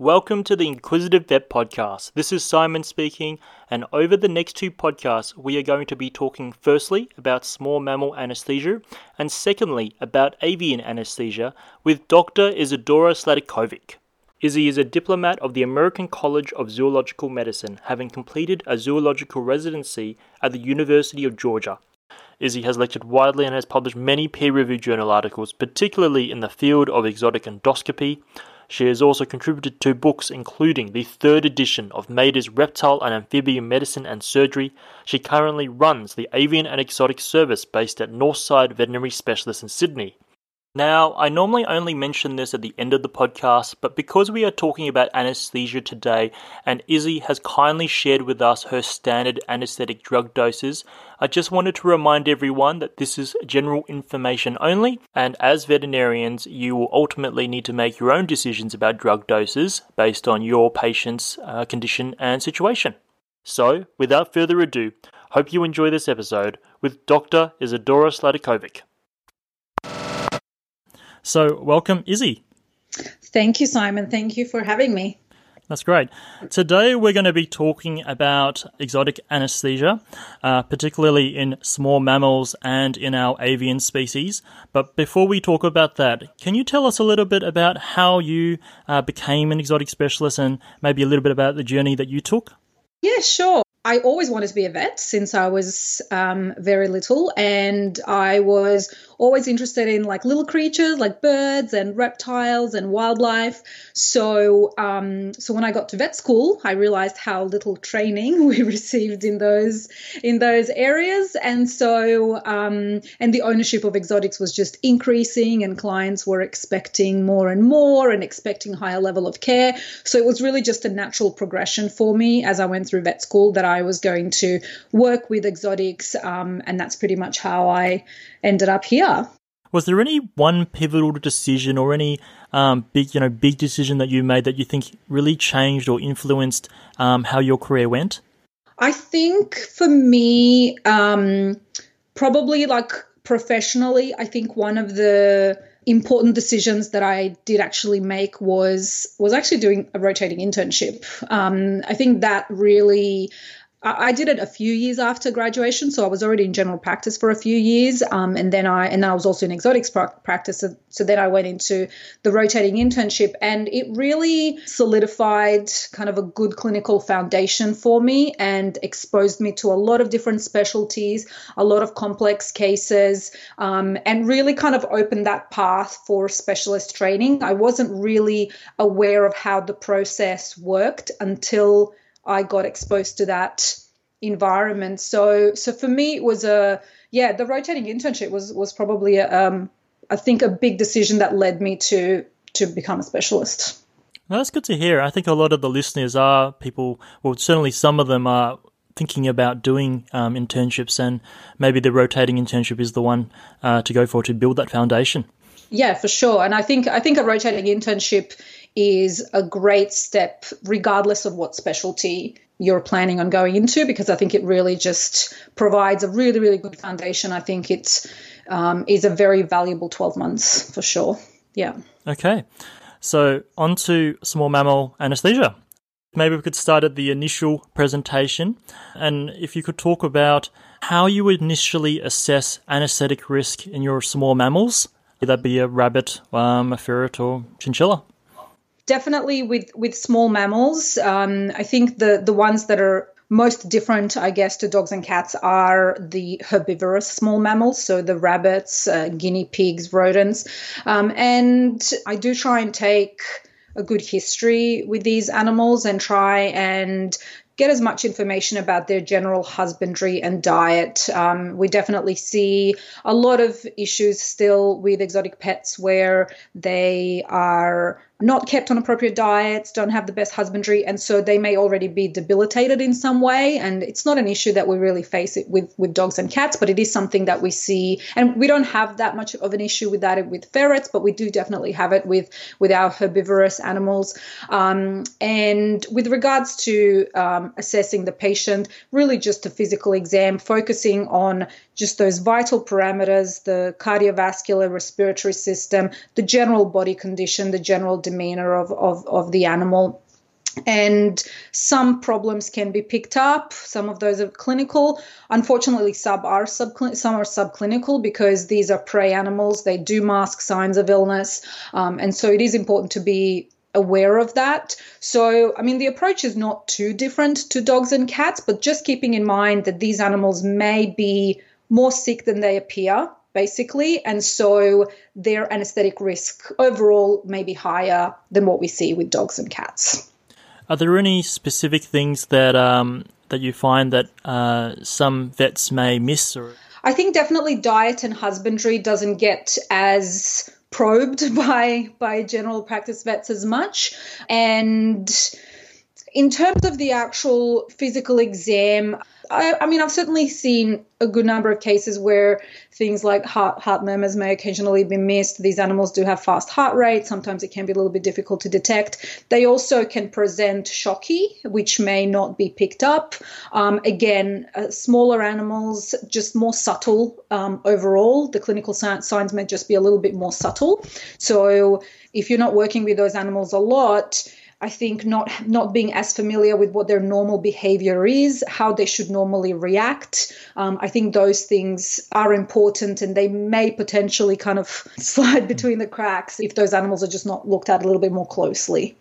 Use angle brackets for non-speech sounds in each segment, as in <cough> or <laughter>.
Welcome to the Inquisitive Vet Podcast. This is Simon speaking, and over the next two podcasts, we are going to be talking firstly about small mammal anesthesia, and secondly about avian anesthesia with Dr. Izidora Sladakovic. Izzy is a diplomat of the American College of Zoological Medicine, having completed a zoological residency at the University of Georgia. Izzy has lectured widely and has published many peer reviewed journal articles, particularly in the field of exotic endoscopy, she has also contributed to books including the third edition of Mader's Reptile and Amphibian Medicine and Surgery. She currently runs the Avian and Exotic Service based at Northside Veterinary Specialists in Sydney. Now, I normally only mention this at the end of the podcast, but because we are talking about anesthesia today and Izzy has kindly shared with us her standard anesthetic drug doses, I just wanted to remind everyone that this is general information only, and as veterinarians, you will ultimately need to make your own decisions about drug doses based on your patient's uh, condition and situation. So, without further ado, hope you enjoy this episode with Dr. Izidora Sladakovic. So, welcome, Izzy. Thank you, Simon. Thank you for having me. That's great. Today we're going to be talking about exotic anesthesia, uh, particularly in small mammals and in our avian species. But before we talk about that, can you tell us a little bit about how you uh, became an exotic specialist and maybe a little bit about the journey that you took? Yeah, sure. I always wanted to be a vet since I was um, very little, and I was always interested in like little creatures like birds and reptiles and wildlife. So, um, so when I got to vet school, I realized how little training <laughs> we received in those in those areas, and so um, and the ownership of exotics was just increasing, and clients were expecting more and more and expecting higher level of care. So it was really just a natural progression for me as I went through vet school that I was going to work with exotics, um, and that's pretty much how I ended up here. Was there any one pivotal decision or any um, big, you know, big decision that you made that you think really changed or influenced um, how your career went? I think for me, um, probably like professionally, I think one of the important decisions that I did actually make was was actually doing a rotating internship. Um, I think that really I did it a few years after graduation, so I was already in general practice for a few years, um, and then I and then I was also in exotics practice. So, so, then I went into the rotating internship, and it really solidified kind of a good clinical foundation for me, and exposed me to a lot of different specialties, a lot of complex cases, um, and really kind of opened that path for specialist training. I wasn't really aware of how the process worked until I got exposed to that environment. So so for me it was a yeah the rotating internship was was probably a, um, I think a big decision that led me to to become a specialist. That's good to hear. I think a lot of the listeners are people. Well, certainly some of them are thinking about doing um, internships, and maybe the rotating internship is the one uh, to go for to build that foundation. Yeah, for sure. And I think I think a rotating internship is a great step, regardless of what specialty you're planning on going into, because I think it really just provides a really, really good foundation. I think it um, is a very valuable 12 months for sure. Yeah. Okay. So, on to small mammal anesthesia. Maybe we could start at the initial presentation. And if you could talk about how you would initially assess anesthetic risk in your small mammals, would that be a rabbit, um, a ferret, or chinchilla? Definitely with with small mammals. Um, I think the the ones that are most different, I guess, to dogs and cats are the herbivorous small mammals, so the rabbits, uh, guinea pigs, rodents. Um, and I do try and take a good history with these animals and try and get as much information about their general husbandry and diet. Um, we definitely see a lot of issues still with exotic pets where they are not kept on appropriate diets, don't have the best husbandry, and so they may already be debilitated in some way. And it's not an issue that we really face it with with dogs and cats, but it is something that we see, and we don't have that much of an issue with that with ferrets, but we do definitely have it with with our herbivorous animals. Um, and with regards to um, assessing the patient, really just a physical exam, focusing on just those vital parameters, the cardiovascular, respiratory system, the general body condition, the general demeanor of, of, of the animal. And some problems can be picked up. Some of those are clinical. Unfortunately some are sub some are subclinical because these are prey animals. They do mask signs of illness. Um, and so it is important to be aware of that. So i mean the approach is not too different to dogs and cats but just keeping in mind that these animals may be more sick than they appear basically. And so their anesthetic risk overall may be higher than what we see with dogs and cats. Are there any specific things that um, that you find that uh, some vets may miss? Or I think definitely diet and husbandry doesn't get as probed <laughs> by by general practice vets as much, and in terms of the actual physical exam, I, I, mean, I've certainly seen a good number of cases where things like heart heart murmurs may occasionally be missed. These animals do have fast heart rates. Sometimes it can be a little bit difficult to detect. They also can present shocky, which may not be picked up. Um, again, uh, smaller animals, just more subtle um, overall. The clinical signs may just be a little bit more subtle. So if you're not working with those animals a lot, I think not not being as familiar with what their normal behavior is, how they should normally react. Um, I think those things are important, and they may potentially kind of <laughs> slide between the cracks if those animals are just not looked at a little bit more closely.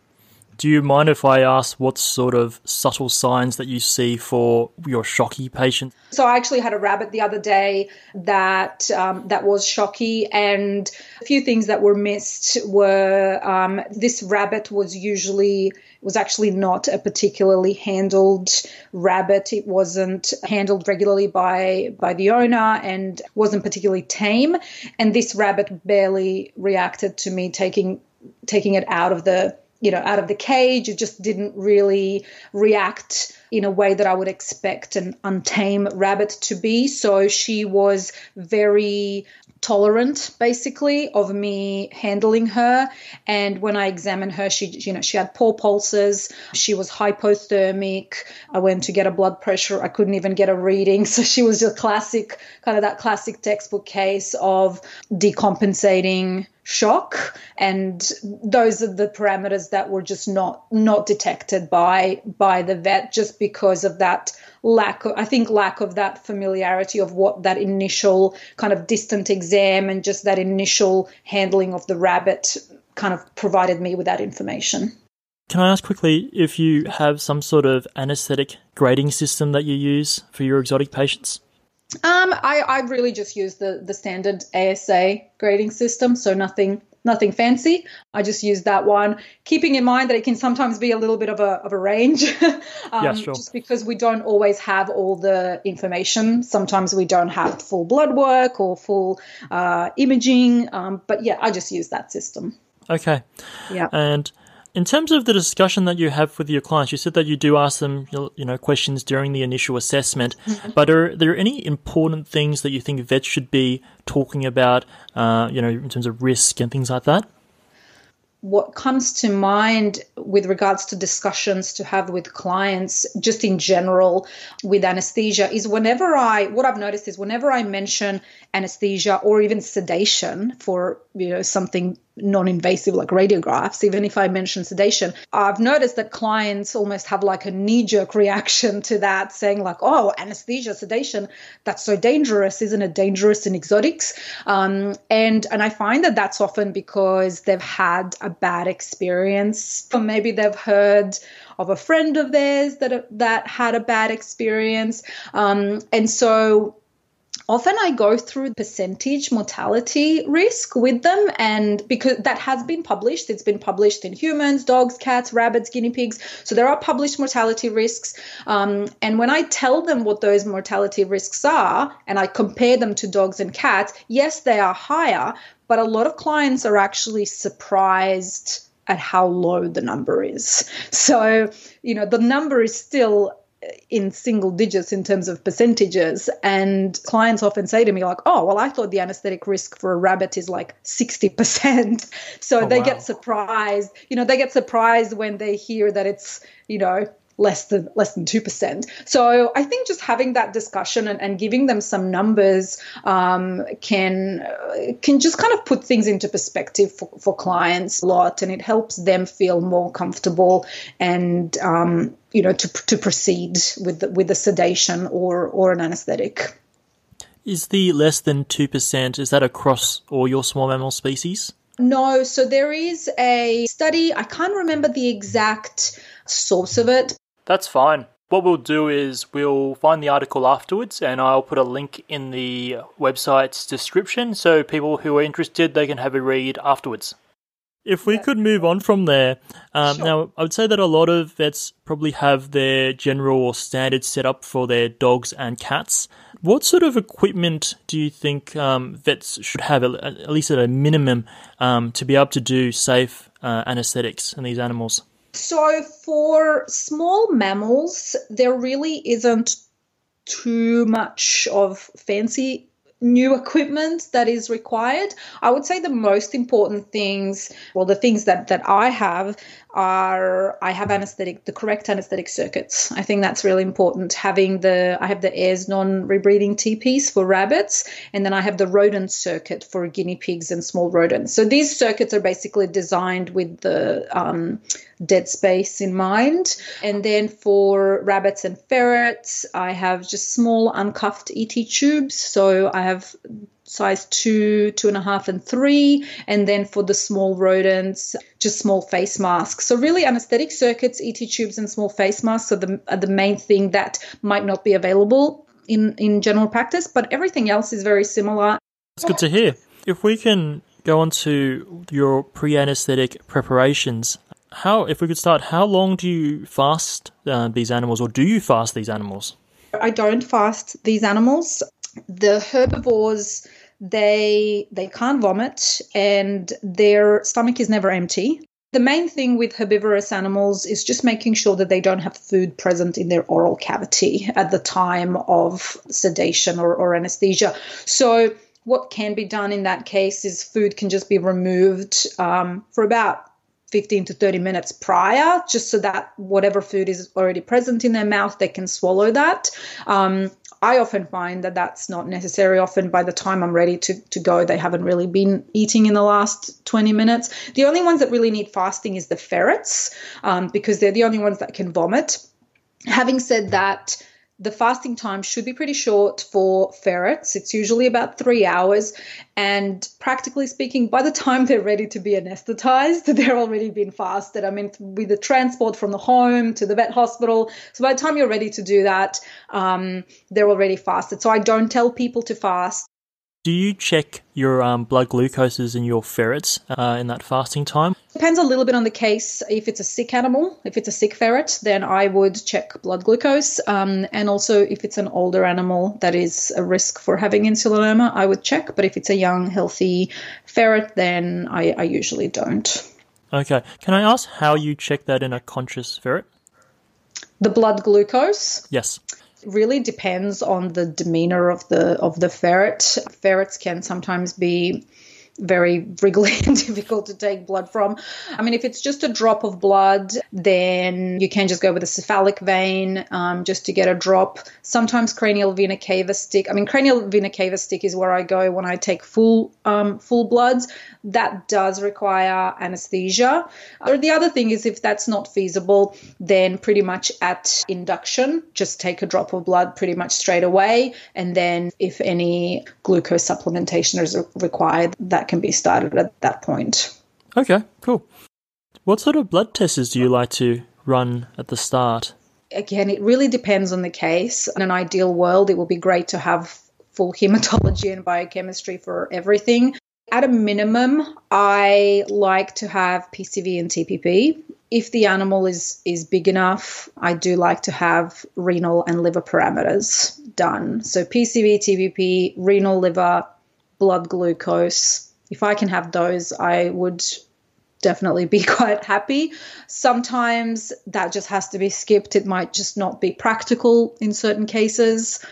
Do you mind if I ask what sort of subtle signs that you see for your shocky patient? So I actually had a rabbit the other day that um, that was shocky, and a few things that were missed were um, this rabbit was usually was actually not a particularly handled rabbit. It wasn't handled regularly by by the owner and wasn't particularly tame. And this rabbit barely reacted to me taking taking it out of the you know, out of the cage. It just didn't really react in a way that I would expect an untamed rabbit to be. So she was very tolerant basically of me handling her. And when i examined her she you know she had poor pulses. She was hypothermic. I went to get a blood pressure. I couldn't even get a reading. <laughs> So she was just classic kind of that classic textbook case of decompensating shock and those are the parameters that were just not not detected by by the vet just because of that lack of i think lack of that familiarity of what that initial kind of distant exam and just that initial handling of the rabbit kind of provided me with that information can I ask quickly if you have some sort of anesthetic grading system that you use for your exotic patients? Um, I, I really just use the the standard ASA grading system, so nothing nothing fancy. I just use that one, keeping in mind that it can sometimes be a little bit of a of a range, <laughs> um, yeah, sure. just because we don't always have all the information. Sometimes we don't have full blood work or full uh, imaging. Um, but yeah, I just use that system. Okay. Yeah. And in terms of the discussion that you have with your clients, you said that you do ask them, you know, questions during the initial assessment. Mm-hmm. But are there any important things that you think vets should be talking about, uh, you know, in terms of risk and things like that? what comes to mind with regards to discussions to have with clients just in general with anesthesia is whenever i what i've noticed is whenever i mention anesthesia or even sedation for you know something non-invasive like radiographs even if i mention sedation i've noticed that clients almost have like a knee-jerk reaction to that saying like oh anesthesia sedation that's so dangerous. Isn't it dangerous in exotics? Um, and and i find that that's often because they've had a bad experience. Or maybe they've heard of a friend of theirs that that had a bad experience. Um, and so often I go through percentage mortality risk with them, and because that has been published, it's been published in humans, dogs, cats, rabbits, guinea pigs. So there are published mortality risks. Um, and when I tell them what those mortality risks are, and I compare them to dogs and cats, yes, they are higher, but a lot of clients are actually surprised at how low the number is. So, you know, the number is still in single digits in terms of percentages. And clients often say to me, like, oh, well, I thought the anesthetic risk for a rabbit is like 60%. <laughs> So oh, they wow. get surprised. You know, they get surprised when they hear that it's, you know, less than less than two percent. So I think just having that discussion and, and giving them some numbers um, can uh, can just kind of put things into perspective for, for clients a lot, and it helps them feel more comfortable and um, you know to to proceed with the, with the sedation or or an anesthetic. Is the less than two percent is that across all your small mammal species? No, so there is a study. I can't remember the exact source of it, that's fine. What we'll do is we'll find the article afterwards and I'll put a link in the website's description so people who are interested they can have a read afterwards. If we could move on from there, um, sure. now I would say that a lot of vets probably have their general or standard setup for their dogs and cats. What sort of equipment do you think um, vets should have, at least at a minimum, um, to be able to do safe uh, anesthetics in these animals? So, for small mammals, there really isn't too much of fancy new equipment that is required. I would say the most important things, well, the things that that I have are I have anesthetic, the correct anesthetic circuits. I think that's really important. Having the I have the Ayres non-rebreathing T-pieces for rabbits, and then I have the rodent circuit for guinea pigs and small rodents. So these circuits are basically designed with the um, dead space in mind. And then for rabbits and ferrets, I have just small uncuffed ET tubes. So I have size two, two and a half, and three. And then for the small rodents, just small face masks. So really, anesthetic circuits, ET tubes, and small face masks are the are the main thing that might not be available in in general practice. But everything else is very similar. It's good to hear. If we can go on to your pre-anesthetic preparations, how if we could start, how long do you fast uh, these animals, or do you fast these animals? I don't fast these animals. The herbivores they they can't vomit and their stomach is never empty. The main thing with herbivorous animals is just making sure that they don't have food present in their oral cavity at the time of sedation or, or anesthesia. So what can be done in that case is food can just be removed um, for about 15 to 30 minutes prior, just so that whatever food is already present in their mouth, they can swallow that. Um, I often find that that's not necessary. Often, by the time I'm ready to, to go, they haven't really been eating in the last 20 minutes. The only ones that really need fasting is the ferrets um, because they're the only ones that can vomit. Having said that, the fasting time should be pretty short for ferrets. It's usually about three hours. And practically speaking, by the time they're ready to be anesthetized, <laughs> they're already been fasted. I mean, with the transport from the home to the vet hospital. So by the time you're ready to do that, um, they're already fasted. So I don't tell people to fast. Do you check your um, blood glucoses in your ferrets uh, in that fasting time? Depends a little bit on the case. If it's a sick animal, if it's a sick ferret, then I would check blood glucose. Um, and also, if it's an older animal that is a risk for having insulinoma, I would check. But if it's a young, healthy ferret, then I, I usually don't. Okay. Can I ask how you check that in a conscious ferret? The blood glucose? Yes really depends on the demeanor of the of the ferret. Ferrets can sometimes be very wriggly <laughs> and difficult to take blood from. I mean, if it's just a drop of blood, then you can just go with a cephalic vein um, just to get a drop. Sometimes cranial vena cava stick. I mean, cranial vena cava stick is where I go when I take full um, full bloods. That does require anesthesia. Or the other thing is, if that's not feasible, then pretty much at induction, just take a drop of blood pretty much straight away, and then if any glucose supplementation is required, that can be started at that point. Okay, cool. What sort of blood tests do you like to run at the start? Again, it really depends on the case. In an ideal world, it would be great to have full hematology and biochemistry for everything. At a minimum, I like to have PCV and TPP. If the animal is is big enough, I do like to have renal and liver parameters done. So PCV, TPP, renal, liver, blood glucose, if I can have those, I would definitely be <laughs> quite happy. Sometimes that just has to be skipped. It might just not be practical in certain cases.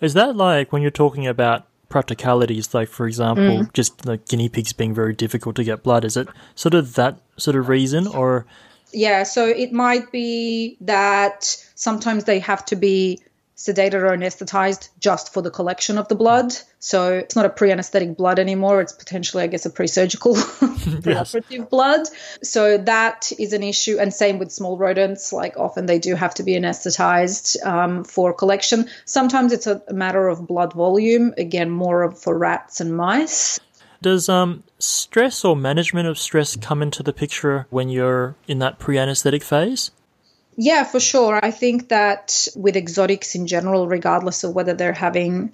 Is that like when you're talking about practicalities, like for example, mm. just the guinea pigs being very difficult to get blood? Is it sort of that sort of reason, or Yeah, so it might be that sometimes they have to be sedated or anesthetized just for the collection of the blood. So it's not a pre anesthetic blood anymore. It's potentially, I guess, a pre surgical preoperative <laughs> blood. So that is an issue. And same with small rodents. Like often they do have to be anesthetized um, for collection. Sometimes it's a, a matter of blood volume, again, more of for rats and mice. Does um, stress or management of stress come into the picture when you're in that pre anesthetic phase? Yeah, for sure. I think that with exotics in general, regardless of whether they're having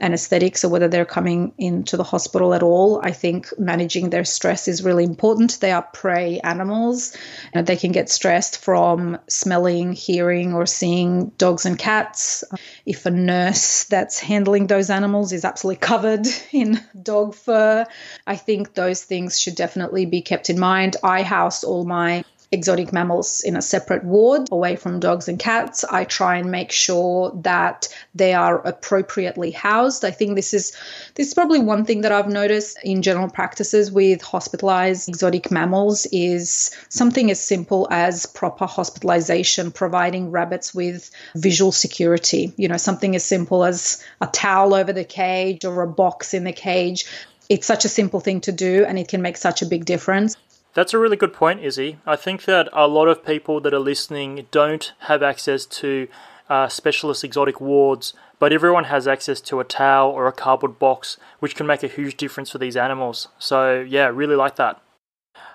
anesthetics or whether they're coming into the hospital at all, I think managing their stress is really important. They are prey animals and they can get stressed from smelling, hearing, or seeing dogs and cats. If a nurse that's handling those animals is absolutely covered <laughs> in dog fur, I think those things should definitely be kept in mind. I house all my exotic mammals in a separate ward away from dogs and cats. I try and make sure that they are appropriately housed. I think this is this is probably one thing that I've noticed in general practices with hospitalized exotic mammals is something as simple as proper hospitalization, providing rabbits with visual security. You know, something as simple as a towel over the cage or a box in the cage. It's such a simple thing to do and it can make such a big difference. That's a really good point, Izzy. I think that a lot of people that are listening don't have access to uh, specialist exotic wards, but everyone has access to a towel or a cardboard box, which can make a huge difference for these animals. So, yeah, really like that.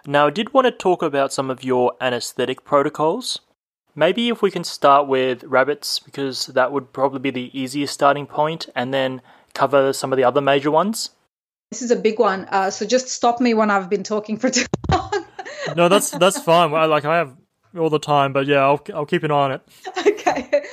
Now, I did want to talk about some of your anesthetic protocols. Maybe if we can start with rabbits, because that would probably be the easiest starting point, and then cover some of the other major ones. This is a big one. Uh, so just stop me when I've been talking for too. No, that's that's fine. I, like I have all the time, but yeah, I'll I'll keep an eye on it. Okay.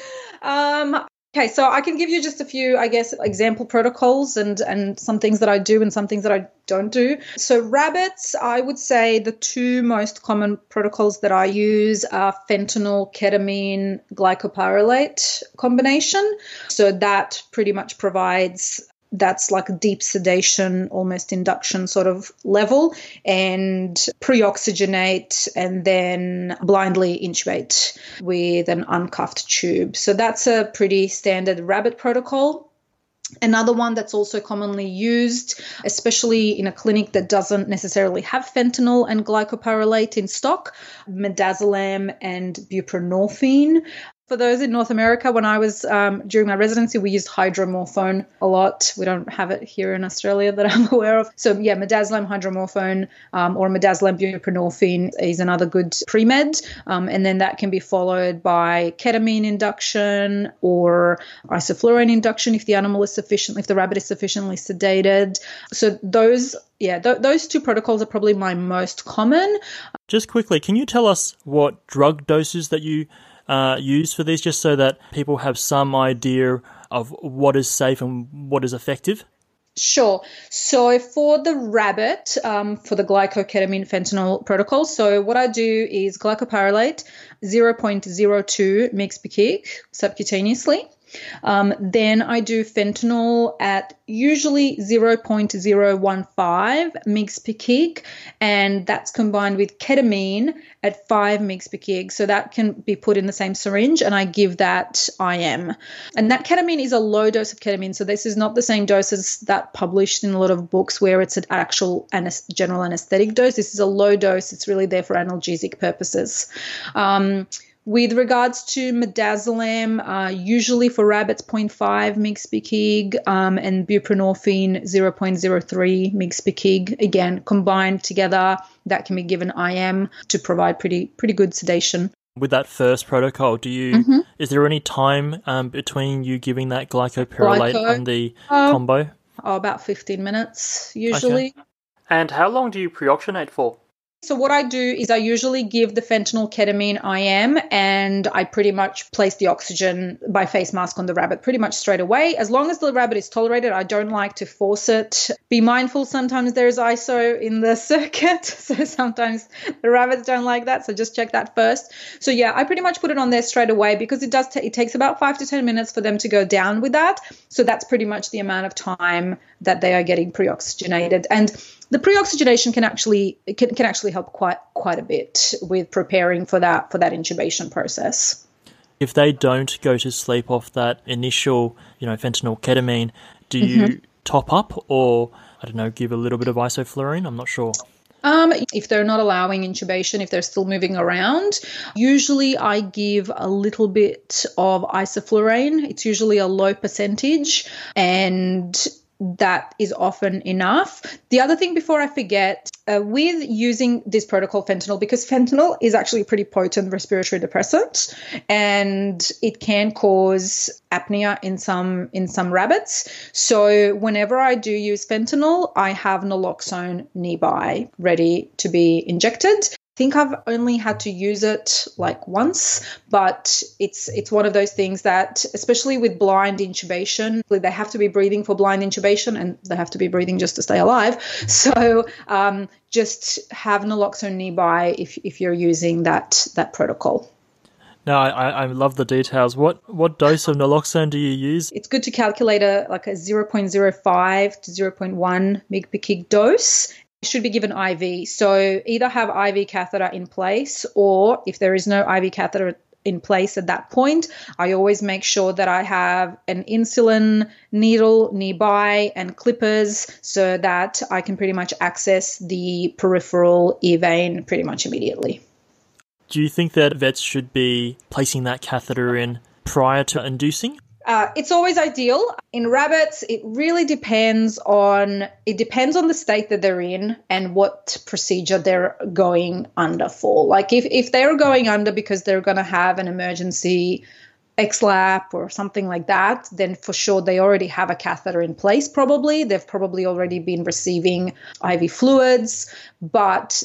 Um, okay, so I can give you just a few, I guess, example protocols and and some things that I do and some things that I don't do. So rabbits, I would say the two most common protocols that I use are fentanyl, ketamine, glycopyrrolate combination. So that pretty much provides that's like a deep sedation, almost induction sort of level, and pre oxygenate and then blindly intubate with an uncuffed tube. So that's a pretty standard rabbit protocol. Another one that's also commonly used, especially in a clinic that doesn't necessarily have fentanyl and glycopyrrolate in stock, midazolam and buprenorphine for those in North America, when I was um, during my residency, we used hydromorphone a lot. We don't have it here in Australia that <laughs> I'm aware of. So yeah, midazolam hydromorphone um, or midazolam buprenorphine is another good pre-med, um, and then that can be followed by ketamine induction or isoflurane induction if the animal is sufficient, if the rabbit is sufficiently sedated. So those yeah, th- those two protocols are probably my most common. Just quickly, can you tell us what drug doses that you uh, use for these, just so that people have some idea of what is safe and what is effective? Sure. So for the rabbit, um, for the glycoketamine fentanyl protocol, so what I do is glycopyrrolate 0.02 mg per kg subcutaneously. Um, then I do fentanyl at usually 0.015 mg per kg, and that's combined with ketamine at 5 mg per kg. So that can be put in the same syringe, and I give that IM. And that ketamine is a low dose of ketamine, so this is not the same dose as that published in a lot of books where it's an actual general anesthetic dose. This is a low dose, it's really there for analgesic purposes. Um, with regards to midazolam, uh, usually for rabbits 0.5 mg per kg um, and buprenorphine 0.03 mg per kg. Again, combined together, that can be given IM to provide pretty pretty good sedation. With that first protocol, do you mm-hmm. is there any time um, between you giving that glycopyrrolate Glyco, and the um, combo? Oh, about 15 minutes usually. Okay. And how long do you pre-oxygenate for? So what I do is I usually give the fentanyl ketamine IM and I pretty much place the oxygen by face mask on the rabbit pretty much straight away. As long as the rabbit is tolerated, I don't like to force it. Be mindful sometimes there's ISO in the <laughs> circuit. So sometimes the rabbits don't like that. So just check that first. So yeah, I pretty much put it on there straight away because it does t- it takes about 5 to 10 minutes for them to go down with that. So that's pretty much the amount of time that they are getting pre-oxygenated. And the pre-oxygenation can actually can, can actually help quite quite a bit with preparing for that for that intubation process. If they don't go to sleep off that initial, you know, fentanyl ketamine, do you mm-hmm. top up or I don't know, give a little bit of isoflurane? I'm not sure. Um, if they're not allowing intubation, if they're still moving around, usually I give a little bit of isoflurane. It's usually a low percentage, and that is often enough. The other thing before I forget, uh, with using this protocol fentanyl, because fentanyl is actually a pretty potent respiratory depressant, and it can cause apnea in some in some rabbits. So whenever I do use fentanyl, I have naloxone nearby, ready to be injected think I've only had to use it like once, but it's it's one of those things that, especially with blind intubation, they have to be breathing for blind intubation, and they have to be breathing just to stay alive. <laughs> So um, just have naloxone nearby if if you're using that that protocol. No, I, I love the details. What what dose of naloxone do you use? It's good to calculate a like a 0.05 to 0.1 mg per kg dose should be given IV. So either have IV catheter in place, or if there is no IV catheter in place at that point, I always make sure that I have an insulin needle nearby and clippers so that I can pretty much access the peripheral ear vein pretty much immediately. Do you think that vets should be placing that catheter in prior to inducing? Uh, it's always ideal. In rabbits, it really depends on it depends on the state that they're in and what procedure they're going under for. Like if, if they're going under because they're gonna have an emergency XLAP or something like that, then for sure they already have a catheter in place, probably. They've probably already been receiving IV fluids, but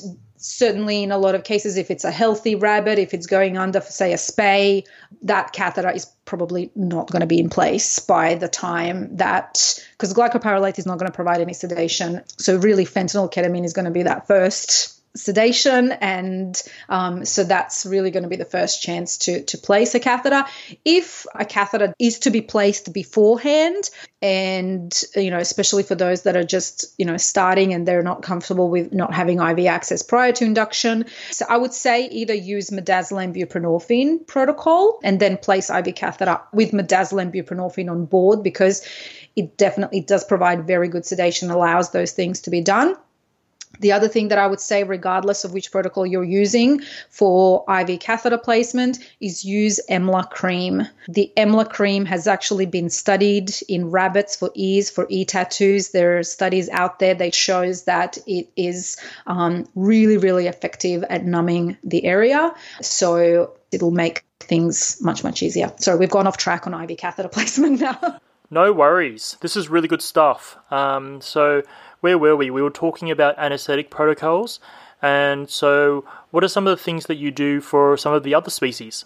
certainly in a lot of cases if it's a healthy rabbit if it's going under for say a spay that catheter is probably not going to be in place by the time that because glycopyrrolate is not going to provide any sedation. So really fentanyl ketamine is going to be that first sedation and um, so that's really going to be the first chance to to place a catheter. If a catheter is to be placed beforehand and you know especially for those that are just you know starting and they're not comfortable with not having iv access prior to induction so i would say either use midazolam buprenorphine protocol and then place iv catheter with midazolam buprenorphine on board because it definitely does provide very good sedation allows those things to be done the other thing that I would say, regardless of which protocol you're using for IV catheter placement, is use EMLA cream. The EMLA cream has actually been studied in rabbits for ears, for ear tattoos. There are studies out there that shows that it is um, really, really effective at numbing the area. So it'll make things much, much easier. So we've gone off track on IV catheter <laughs> placement now. No worries. This is really good stuff. Um, so where were we? We were talking about anesthetic protocols. And so, what are some of the things that you do for some of the other species?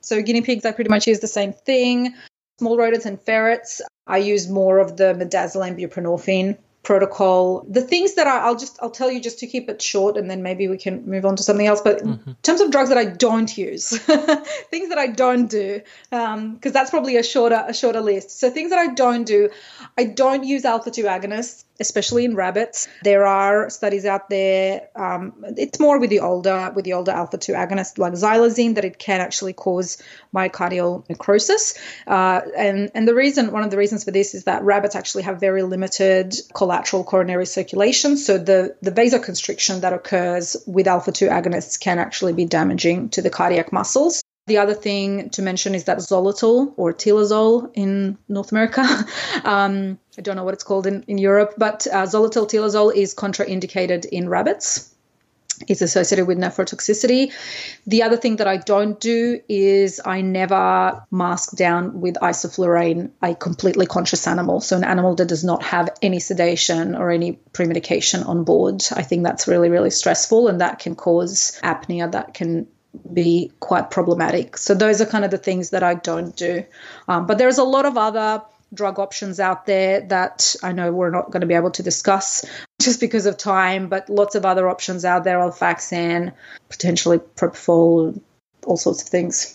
So, guinea pigs, I pretty much use the same thing. Small rodents and ferrets, I use more of the midazolam buprenorphine protocol. The things that I, will just I'll tell you just to keep it short, and then maybe we can move on to something else. But mm-hmm. in terms of drugs that I don't use, <laughs> things that I don't do, because um, that's probably a shorter a shorter list. So things that I don't do, I don't use alpha two agonists especially in rabbits. There are studies out there. Um, it's more with the older with the older alpha two agonists like xylazine that it can actually cause myocardial necrosis. Uh, and and the reason one of the reasons for this is that rabbits actually have very limited collateral coronary circulation, so the the vasoconstriction that occurs with alpha two agonists can actually be damaging to the cardiac muscles. The other thing to mention is that Zoletil or Telazol in North America. <laughs> um, I don't know what it's called in, in Europe, but uh, Zoletil Telazol is contraindicated in rabbits. It's associated with nephrotoxicity. The other thing that I don't do is I never mask down with isoflurane a completely conscious animal. So, an animal that does not have any sedation or any premedication on board. I think that's really, really stressful and that can cause apnea that can be quite problematic. So those are kind of the things that I don't do. Um, but there's a lot of other drug options out there that I know we're not going to be able to discuss <laughs> just because of time, but lots of other options out there, Alfaxan, potentially propofol, all sorts of things.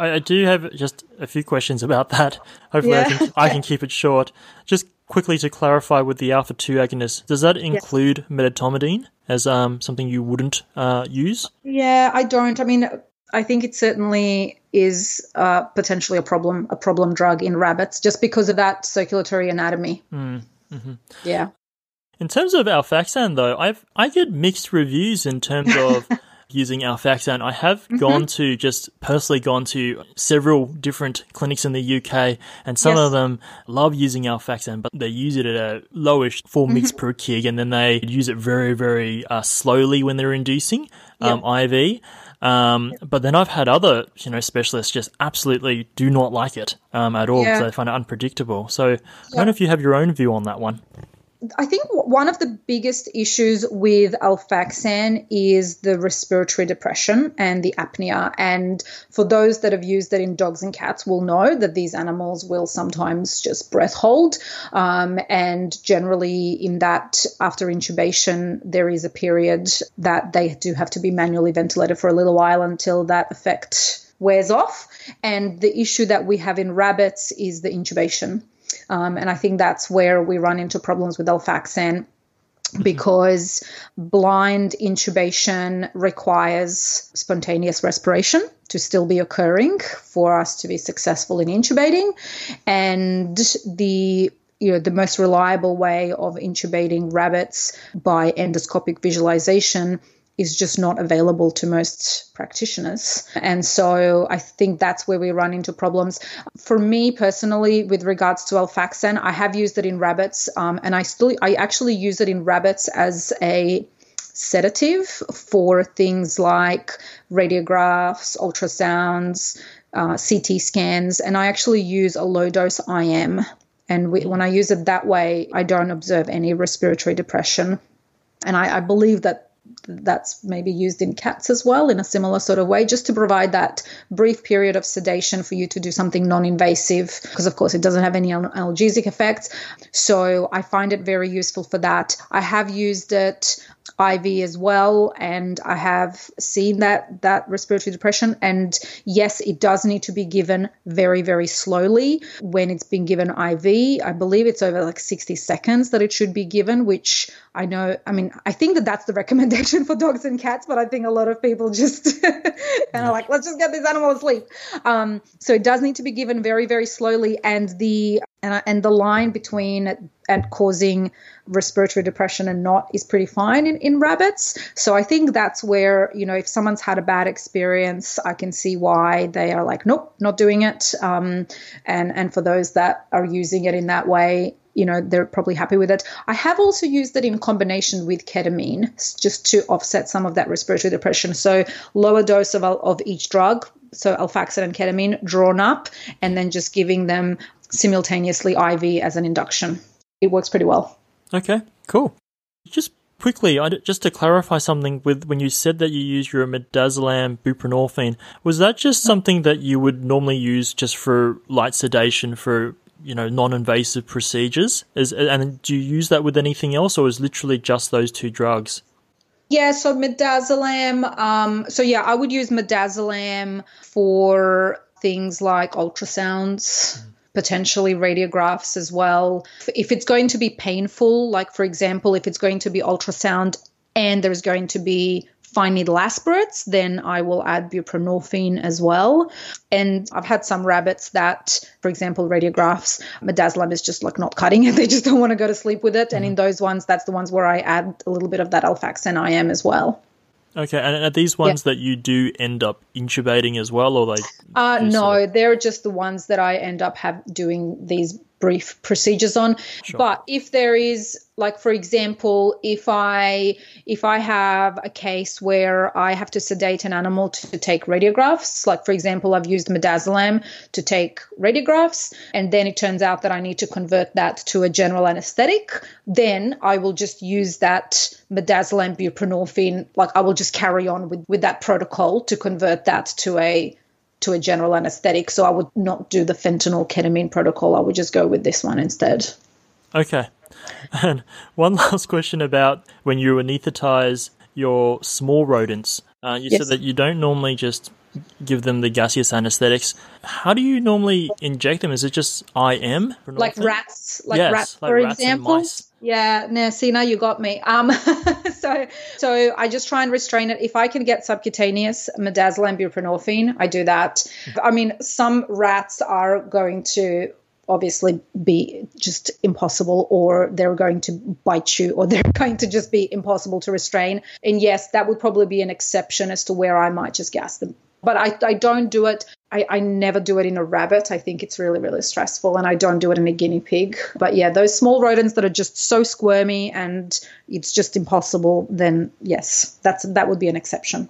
I, do have just a few questions about that. Hopefully, yeah. I, can, I <laughs> can keep it short. Just quickly to clarify with the alpha 2 agonist, does that include yes. medetomidine as um, something you wouldn't uh, use? Yeah, I don't. I mean, I think it certainly is uh, potentially a problem, a problem drug in rabbits, just because of that circulatory anatomy. Mm, mm-hmm. Yeah. In terms of alfaxan, though, I've I get mixed reviews in terms of <laughs> using alfaxan. I have mm-hmm. gone to just personally gone to several different clinics in the UK, and some yes. of them love using our alfaxan, but they use it at a lowish four mm-hmm. mg per kg, and then they use it very very uh, slowly when they're inducing um. IV. Um, but then I've had other, you know, specialists just absolutely do not like it um, at all because they find it unpredictable. So I don't know if you have your own view on that one. I think one of the biggest issues with Alfaxan is the respiratory depression and the apnea. And for those that have used it in dogs and cats, will know that these animals will sometimes just breath hold. Um, and generally, in that, after intubation, there is a period that they do have to be manually ventilated for a little while until that effect wears off. And the issue that we have in rabbits is the intubation. Um, and I think that's where we run into problems with Alfaxan because blind intubation requires spontaneous respiration to still be occurring for us to be successful in intubating. And the you know the most reliable way of intubating rabbits by endoscopic visualization is just not available to most practitioners. And so I think that's where we run into problems. For me personally, with regards to Alfaxan, I have used it in rabbits, um, and I still, I actually use it in rabbits as a sedative for things like radiographs, ultrasounds, uh, CT scans, and I actually use a low dose IM. And we, when I use it that way, I don't observe any respiratory depression. And I, I believe that that's maybe used in cats as well in a similar sort of way, just to provide that brief period of sedation for you to do something non invasive, because of course it doesn't have any analgesic effects. So I find it very useful for that. I have used it IV as well, and I have seen that that respiratory depression. And yes, it does need to be given very, very slowly when it's been given IV. I believe it's over like 60 seconds that it should be given, which I know. I mean, I think that that's the <laughs> recommendation for dogs and cats, but I think a lot of people just <laughs> kind of like let's just get this animal asleep. Um, so it does need to be given very, very slowly, and the and, and the line between and causing respiratory depression and not is pretty fine in, in rabbits. So I think that's where, you know, if someone's had a bad experience, I can see why they are like, nope, not doing it. Um, and, and for those that are using it in that way, you know, they're probably happy with it. I have also used it in combination with ketamine just to offset some of that respiratory depression. So lower dose of, of each drug, so alfaxan and ketamine drawn up, and then just giving them simultaneously IV as an induction. It works pretty well. Okay, cool. Just quickly, just to clarify something with when you said that you use your midazolam buprenorphine, was that just something that you would normally use just for light sedation for you know non-invasive procedures? Is and do you use that with anything else, or is literally just those two drugs? Yeah, so midazolam. Um, so yeah, I would use midazolam for things like ultrasounds. Mm potentially radiographs as well. If it's going to be painful, like for example, if it's going to be ultrasound and there's going to be fine needle aspirates, then I will add buprenorphine as well. And I've had some rabbits that, for example, radiographs, midazolam is just like not cutting it. <laughs> They just don't want to go to sleep with it. Mm-hmm. And in those ones, that's the ones where I add a little bit of that alfaxan IM as well. Okay, and are these ones yeah. that you do end up intubating as well, or they? Uh, no, they're just the ones that I end up have doing these brief procedures on sure. but if there is like for example if i if i have a case where i have to sedate an animal to take radiographs like for example i've used midazolam to take radiographs and then it turns out that i need to convert that to a general anesthetic then i will just use that midazolam buprenorphine like i will just carry on with with that protocol to convert that to a to a general anesthetic. So I would not do the fentanyl ketamine protocol. I would just go with this one instead. Okay. And one <laughs> last question about when you anesthetize your small rodents. Uh, you yes. said that you don't normally just give them the gaseous anesthetics. How do you normally inject them? Is it just IM? Like rats, like yes, rats, like for rats example. Yeah, now see now you got me. Um, <laughs> so so I just try and restrain it. If I can get subcutaneous midazolam buprenorphine, I do that. I mean, some rats are going to obviously be just impossible or they're going to bite you or <laughs> they're going to just be impossible to restrain and yes that would probably be an exception as to where i might just gas them but i, I don't do it. I, I never do it in a rabbit. I think it's really really stressful and i don't do it in a guinea pig. But yeah those small rodents that are just so squirmy and it's just impossible then yes that's that would be an exception.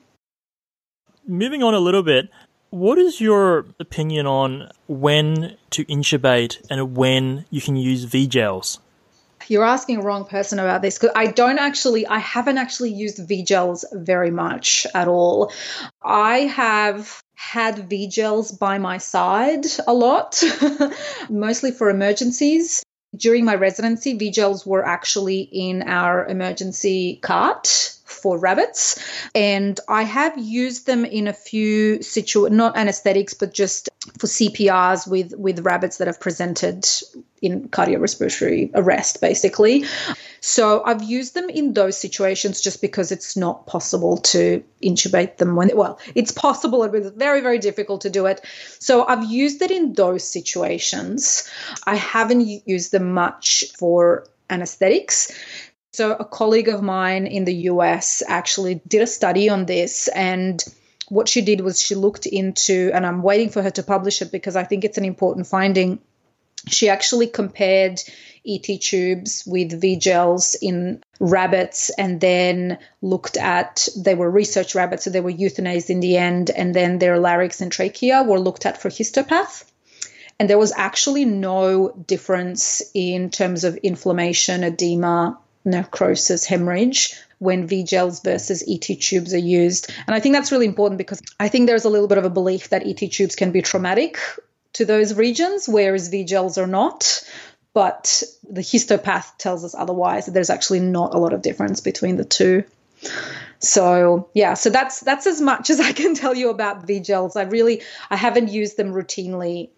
Moving on a little bit, what is your opinion on when to intubate and when you can use V gels? You're asking a wrong person about this because I don't actually, I haven't actually used V gels very much at all. I have had V gels by my side a lot, <laughs> mostly for emergencies. During my residency, V gels were actually in our emergency cart for rabbits. And i have used them in a few situ not anesthetics but just for cprs with with rabbits that have presented in cardiorespiratory arrest basically. So i've used them in those situations just because it's not possible to intubate them when well it's possible but it's very very difficult to do it. So i've used it in those situations. I haven't used them much for anesthetics so, a colleague of mine in the US actually did a study on this, and what she did was she looked into, and I'm waiting for her to publish it because I think it's an important finding. She actually compared ET tubes with V gels in rabbits and then looked at, they were research rabbits, so they were euthanized in the end, and then their larynx and trachea were looked at for histopath. And there was actually no difference in terms of inflammation, edema, necrosis, hemorrhage when V gels versus ET tubes are used. And I think that's really important because I think there's a little bit of a belief that ET tubes can be traumatic to those regions, whereas V gels are not. But the histopath tells us otherwise. That there's actually not a lot of difference between the two. So yeah, so that's that's as much <laughs> as I can tell you about V gels. I really I haven't used them routinely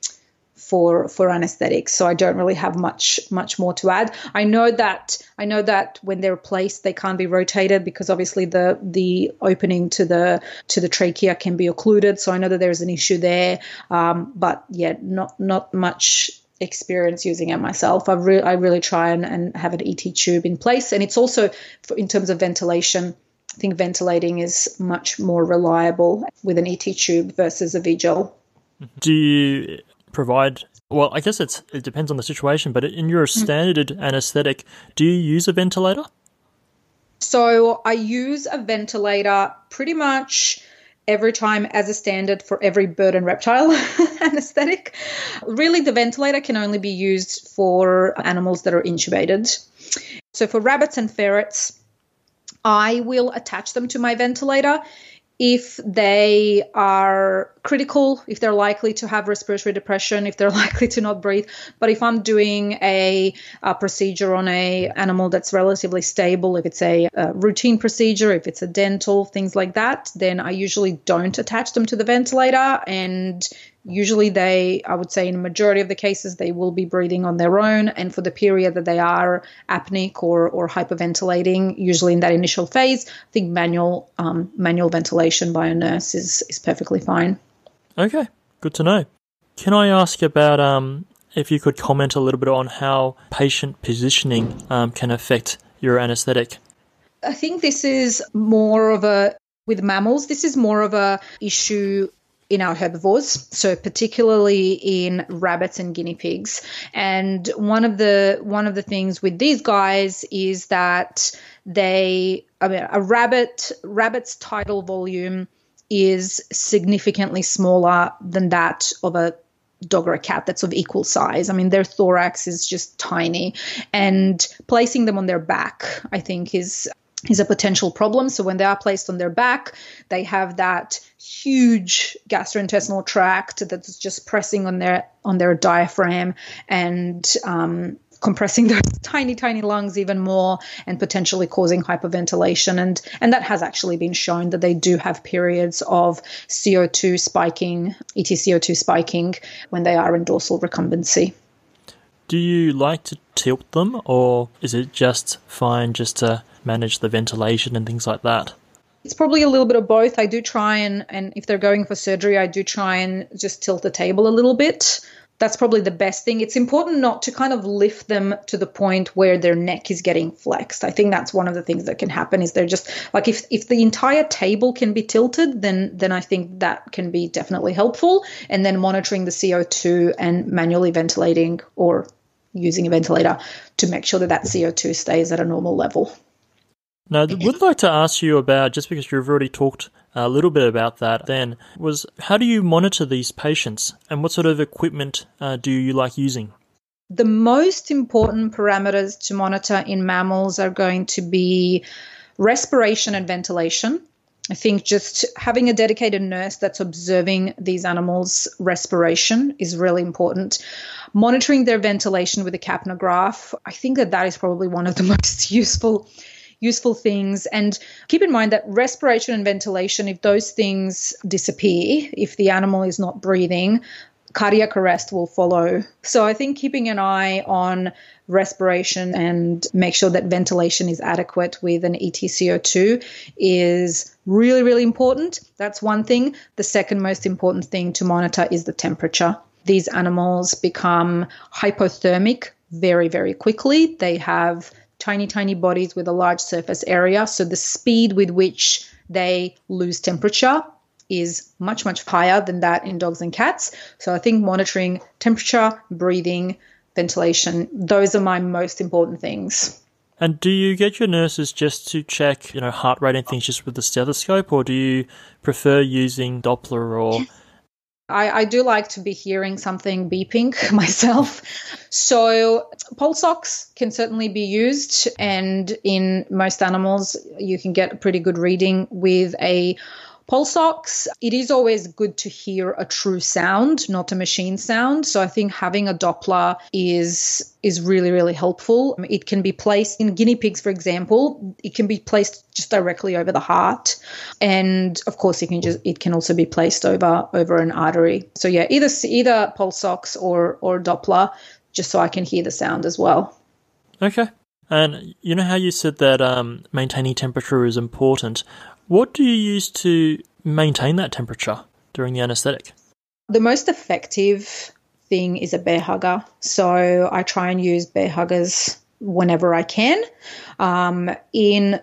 for for anesthetics. So i don't really have much much more to add. I know that i know that when they're placed they can't be rotated because obviously the the opening to the to the trachea can be occluded. So i know that there's an issue there. Um, but yeah not not much experience using it myself. I, re- I really try and, and have an et tube in place. And it's also for, in terms of ventilation I think ventilating is much more reliable with an ET tube versus a V gel. Do you provide well i guess it's it depends on the situation but in your mm. standard anesthetic do you use a ventilator? So i use a ventilator pretty much every time as a standard for every bird and reptile <laughs> anesthetic. Really the ventilator can only be used for animals that are intubated. So for rabbits and ferrets i will attach them to my ventilator if they are critical, if they're likely to have respiratory depression, if they're <laughs> likely to not breathe. But if I'm doing a, a procedure on a animal that's relatively stable, if it's a, a, routine procedure, if it's a dental, things like that, then I usually don't attach them to the ventilator and usually they i would say in a majority of the cases they will be breathing on their own. And for the period that they are apneic or, or hyperventilating usually in that initial phase i think manual um, manual ventilation by a nurse is is perfectly fine. Okay good to know. Can i ask about um, if you could comment a little bit on how patient positioning um, can affect your anesthetic i think this is more of a with mammals this is more of a issue in our herbivores, so particularly in rabbits and guinea pigs. And one of the one of the things with these guys is that they, I mean, a rabbit rabbit's tidal volume is significantly smaller than that of a dog or a cat that's of equal size. I mean, their thorax is just tiny, and placing them on their back, I think, is is a potential problem. So when they are placed on their back, they have that huge gastrointestinal tract that's just pressing on their on their diaphragm, and um, compressing <laughs> those tiny, tiny lungs even more and potentially causing hyperventilation. And, and that has actually been shown that they do have periods of CO2 spiking, ETCO2 spiking, when they are in dorsal recumbency. Do you like to tilt them, or is it just fine just to manage the ventilation and things like that? It's probably a little bit of both. I do try and, and if they're going for surgery, I do try and just tilt the table a little bit that's probably the best thing. It's important not to kind of lift them to the point where their neck is getting flexed. I think that's one of the things that can happen is they're just like if if the entire table can be tilted, then then I think that can be definitely helpful. And then monitoring the CO2 and manually ventilating or using a ventilator to make sure that that CO2 stays at a normal level. Now, I would like to ask you about just because you've already talked a little bit about that then was how do you monitor these patients and what sort of equipment uh, do you like using? The most important parameters to monitor in mammals are going to be respiration and ventilation. I think just having a dedicated nurse that's observing these animals' respiration is really important. Monitoring their ventilation with a capnograph, I think that that is probably one of the <laughs> most useful useful things. And keep in mind that respiration and ventilation, if those things disappear, if the animal is not breathing, cardiac arrest will follow. So I think keeping an eye on respiration and make sure that ventilation is adequate with an ETCO2 is really, really important. That's one thing. The second most important thing to monitor is the temperature. These animals become hypothermic very, very quickly. They have tiny, tiny bodies with a large surface area. So the speed with which they lose temperature is much, much higher than that in dogs and cats. So I think monitoring temperature, breathing, ventilation, those are my most important things. And do you get your nurses just to check, you know, heart rate and things just with the stethoscope, or do you prefer using Doppler or I, I, do like to be hearing something beeping <laughs> myself. So, pulse ox can certainly be used, and in most animals, you can get a pretty good reading with a pulse ox. It is always good to hear a true sound, not a machine sound. So I think having a Doppler is is really really helpful. It can be placed in guinea pigs, for example. It can be placed just directly over the heart, and of course, it can just it can also be placed over over an artery. So yeah, either either pulse ox or or Doppler, just so I can hear the sound as well. Okay. And you know how you said that um, maintaining temperature is important. What do you use to maintain that temperature during the anesthetic? The most effective thing is a Bair Hugger. So I try and use Bair Huggers whenever I can. Um, in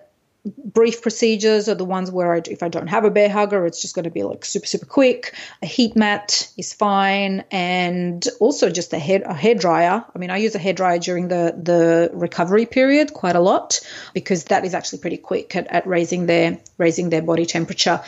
brief procedures are the ones where I, if I don't have a Bair Hugger, it's just going to be like super, super quick. A heat mat is fine. And also just a hair, a hair dryer. I mean, I use a hair dryer during the, the recovery period quite a lot because that is actually pretty quick at, at raising their, raising their body temperature.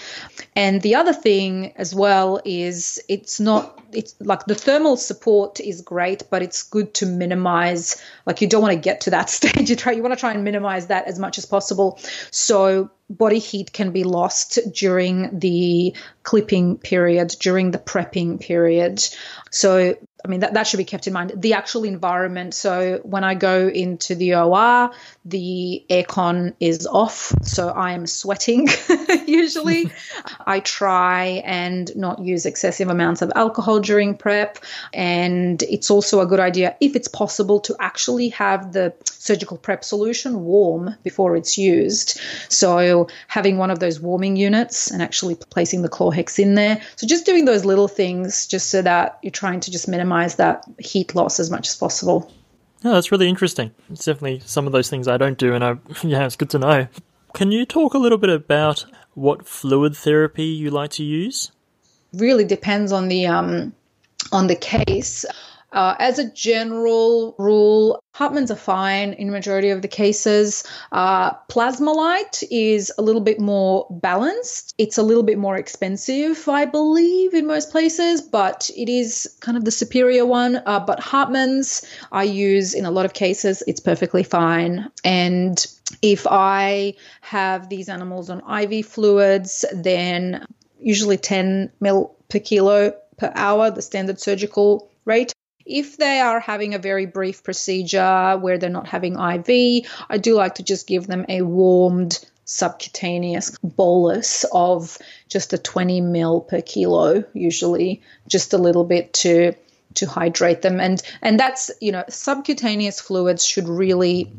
And the other thing as well is it's not it's like the thermal support is great, but it's good to minimize. Like you don't want to get to that <laughs> stage. You try you want to try and minimize that as much as possible. So body heat can be lost during the clipping period, during the prepping period. So I mean, that, that should be kept in mind. The actual environment. So when I go into the OR, the aircon is off. So I am sweating <laughs> usually. <laughs> I try and not use excessive amounts of alcohol during prep. And it's also a good idea, if it's possible, to actually have the surgical prep solution warm before it's used. So having one of those warming units and actually placing the Chlorhex in there. So just doing those little things just so that you're trying to just minimize minimize that heat loss as much as possible. Yeah, that's really interesting. It's definitely some of those things I don't do, and I <laughs> yeah, it's good to know. Can you talk a little bit about what fluid therapy you like to use? Really depends on the um, on the case. Uh, as a general rule, Hartmann's are fine in majority of the cases. Uh, Plasma-Lyte is a little bit more balanced. It's a little bit more expensive, I believe, in most places, but it is kind of the superior one. Uh, but Hartmann's I use in a lot of cases. It's perfectly fine. And if I have these animals on IV fluids, then usually 10 mil per kilo per hour, the standard surgical rate if they are having a very brief procedure where they're not having IV, I do like to just give them a warmed subcutaneous bolus of just a 20 mil per kilo, usually just a little bit to to hydrate them. And and that's you know subcutaneous fluids should really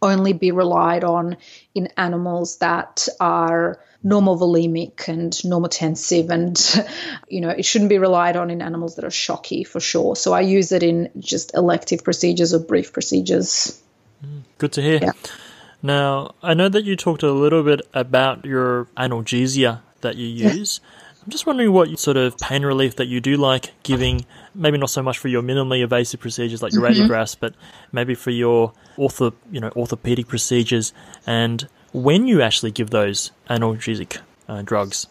only be relied on in animals that are normovolemic and normotensive and <laughs> you know it shouldn't be relied on in animals that are shocky for sure so i use it in just elective procedures or brief procedures good to hear yeah. now i know that you talked a little bit about your analgesia that you use yeah. I'm just wondering what sort of pain relief that you do like giving, maybe not so much for your minimally invasive procedures like your mm-hmm. radiographs, but maybe for your ortho, you know, orthopedic procedures and when you actually give those analgesic uh, drugs.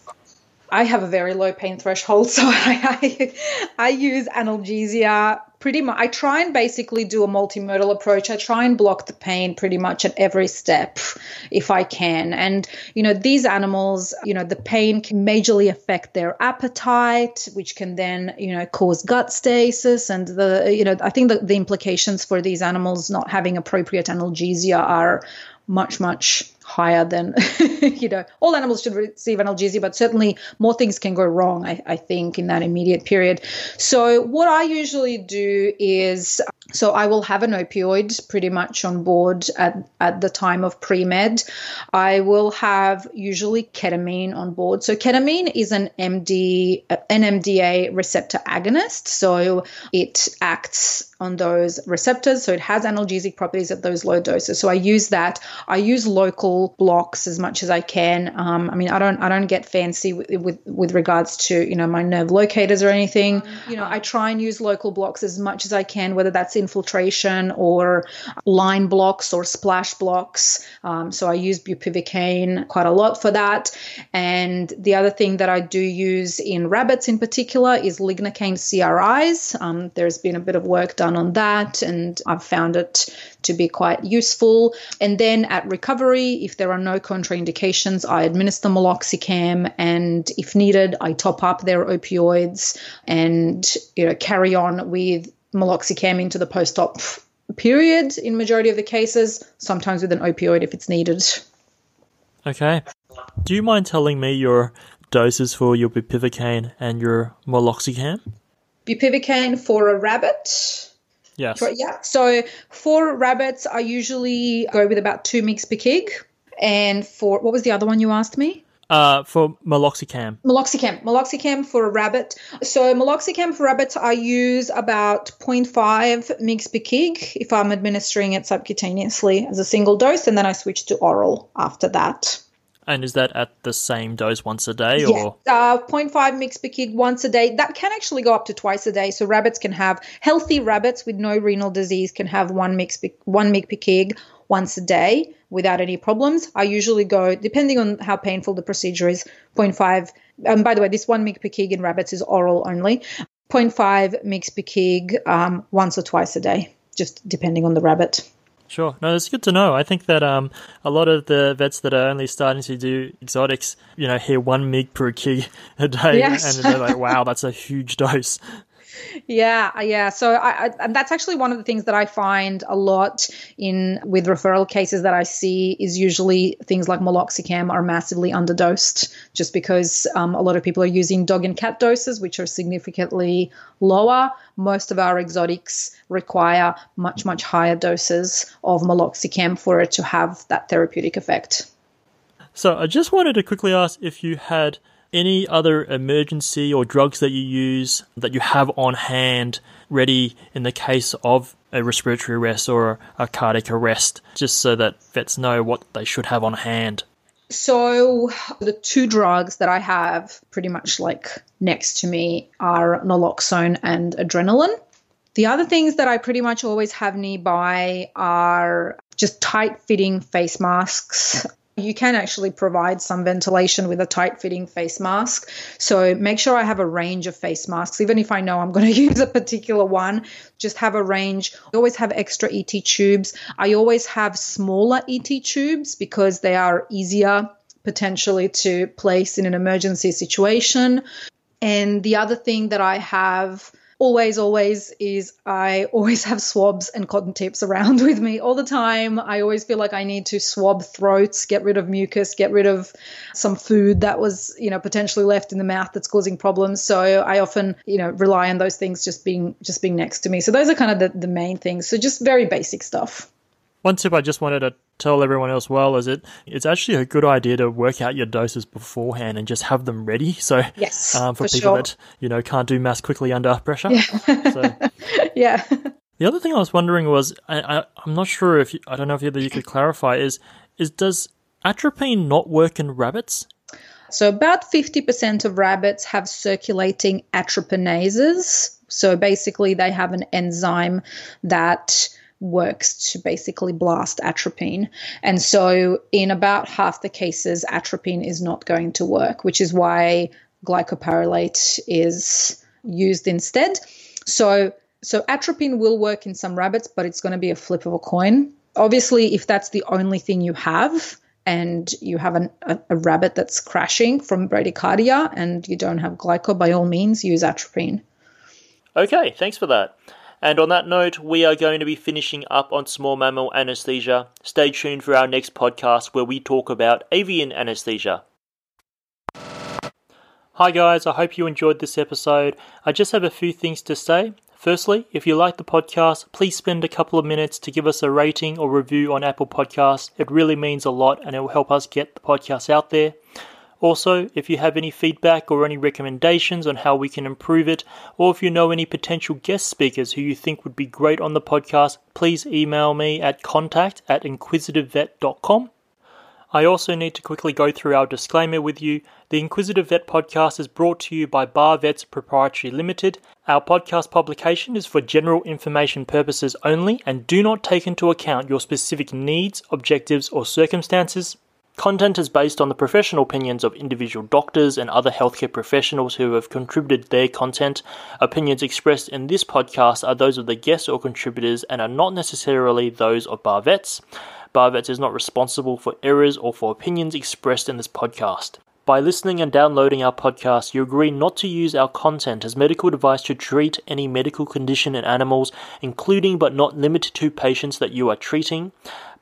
I have a very low pain threshold, <laughs> so I, I, I use analgesia pretty much. I try and basically do a multimodal approach. I try and block the pain pretty much at every step if I can. And, you know, these animals, you know, the pain can majorly affect their appetite, which can then, you know, cause gut stasis. And the, you know, I think that the implications for these animals not having appropriate analgesia are much, much higher than <laughs> you know all animals should receive analgesia but certainly more things can go wrong I, I, think in that immediate period. So what i usually do is so i will have an opioid pretty much on board at, at the time of pre-med. I will have usually ketamine on board. So ketamine is an md an mda receptor agonist. So it acts on those receptors. So it has analgesic properties at those low doses. So I use that. I use local blocks as much as I can. Um, I mean, I don't I don't get fancy with, with with regards to you know my nerve locators or anything. You know, I try and use local blocks as much as I can, whether that's infiltration or line blocks or splash blocks. Um, so I use bupivacaine quite a lot for that. And the other thing that I do use in rabbits in particular is lignocaine CRIs. Um, there's been a bit of work done on that, and I've found it to be quite useful. And then at recovery, if there are no contraindications, I administer meloxicam, and if needed, I top up their opioids and you know carry on with meloxicam into the post-op period in majority of the cases. Sometimes with an opioid if it's needed. Okay. Do you mind telling me your doses for your bupivacaine and your meloxicam? Bupivacaine for a rabbit Yes. Yeah. So for rabbits, I usually go with about two mgs per kg. And for what was the other one you asked me? Uh, for meloxicam. Meloxicam. Meloxicam for a rabbit. So meloxicam for rabbits, I use about 0.5 mg per kg if I'm administering it subcutaneously as a single dose, and then I switch to oral after that. And is that at the same dose once a day, yeah. or uh, 0.5 mg per kg once a day? That can actually go up to twice a day. So rabbits can have healthy rabbits with no renal disease can have one mg per, one mg per kg once a day without any problems. I usually go depending on how painful the procedure is. 0.5. Um, by the way, this one mg per kg in rabbits is oral only. 0.5 mg per kg um, once or twice a day, just depending on the rabbit. Sure. No, it's good to know. I think that um, a lot of the vets that are only starting to do exotics, you know, hear one mig per kg a day, yes. and they're like, "Wow, that's a huge dose." Yeah, yeah. So I, I, and that's actually one of the things that I find a lot in with referral cases that I see is usually things like meloxicam are massively underdosed, just because um, a lot of people are using dog and cat doses, which are significantly lower. Most of our exotics require much much higher doses of meloxicam for it to have that therapeutic effect. So I just wanted to quickly ask if you had any other emergency or drugs that you use that you have on hand ready in the case of a respiratory arrest or a cardiac arrest, just so that vets know what they should have on hand? So, the two drugs that I have pretty much like next to me are naloxone and adrenaline. The other things that I pretty much always have nearby are just tight fitting face masks you can actually provide some ventilation with a tight fitting face mask. So make sure I have a range of face masks. Even if I know I'm going <laughs> to use a particular one, just have a range. I always have extra ET tubes. I always have smaller ET tubes because they are easier potentially to place in an emergency situation. And the other thing that I have always, always is I always have swabs and cotton tips around <laughs> with me all the time. I always feel like I need to swab throats, get rid of mucus, get rid of some food that was, you know, potentially left in the mouth that's causing problems. So I often, you know, rely on those things just being just being next to me. So those are kind of the, the main things. So just very basic stuff. One tip I just wanted to tell everyone else well is it it's actually a good idea to work out your doses beforehand and just have them ready. So yes, um, for, for people sure. that you know can't do maths quickly under pressure. Yeah. so. <laughs> yeah. The other thing I was wondering was I, I'm not sure if you, I don't know if either you could clarify is is does atropine not work in rabbits? So about 50% of rabbits have circulating atropinases. So basically they have an enzyme that works to basically blast atropine. And so, in about half the cases, atropine is not going to work, which is why glycopyrrolate is used instead. So, so atropine will work in some rabbits, but it's going to be a flip of a coin. Obviously, if that's the only thing you have, and you have an, a, a, rabbit that's crashing from bradycardia and you don't have glyco, by all means, use atropine. Okay, thanks for that. And on that note, we are going to be finishing up on small mammal anesthesia. Stay tuned for our next podcast where we talk about avian anesthesia. Hi guys, I hope you enjoyed this episode. I just have a few things to say. Firstly, if you like the podcast, please spend a couple of minutes to give us a rating or review on Apple Podcasts. It really means a lot and it will help us get the podcast out there. Also, if you have any feedback or any recommendations on how we can improve it, or if you know any potential guest speakers who you think would be great on the podcast, please email me at contact at inquisitivevet.com. I also need to quickly go through our disclaimer with you. The Inquisitive Vet podcast is brought to you by Bar Vets Proprietary Limited. Our podcast publication is for general information purposes only and do not take into account your specific needs, objectives, or circumstances. Content is based on the professional opinions of individual doctors and other healthcare professionals who have contributed their content. Opinions expressed in this podcast are those of the guests or contributors and are not necessarily those of Bar Vets. Bar Vets is not responsible for errors or for opinions expressed in this podcast. By listening and downloading our podcast, you agree not to use our content as medical advice to treat any medical condition in animals, including but not limited to patients that you are treating.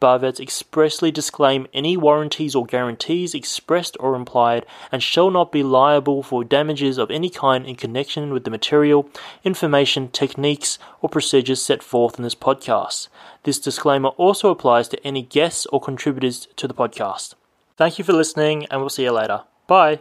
Bar Vets expressly disclaim any warranties or guarantees expressed or implied and shall not be liable for damages of any kind in connection with the material, information, techniques, or procedures set forth in this podcast. This disclaimer also applies to any guests or contributors to the podcast. Thank you for listening, and we'll see you later. Bye.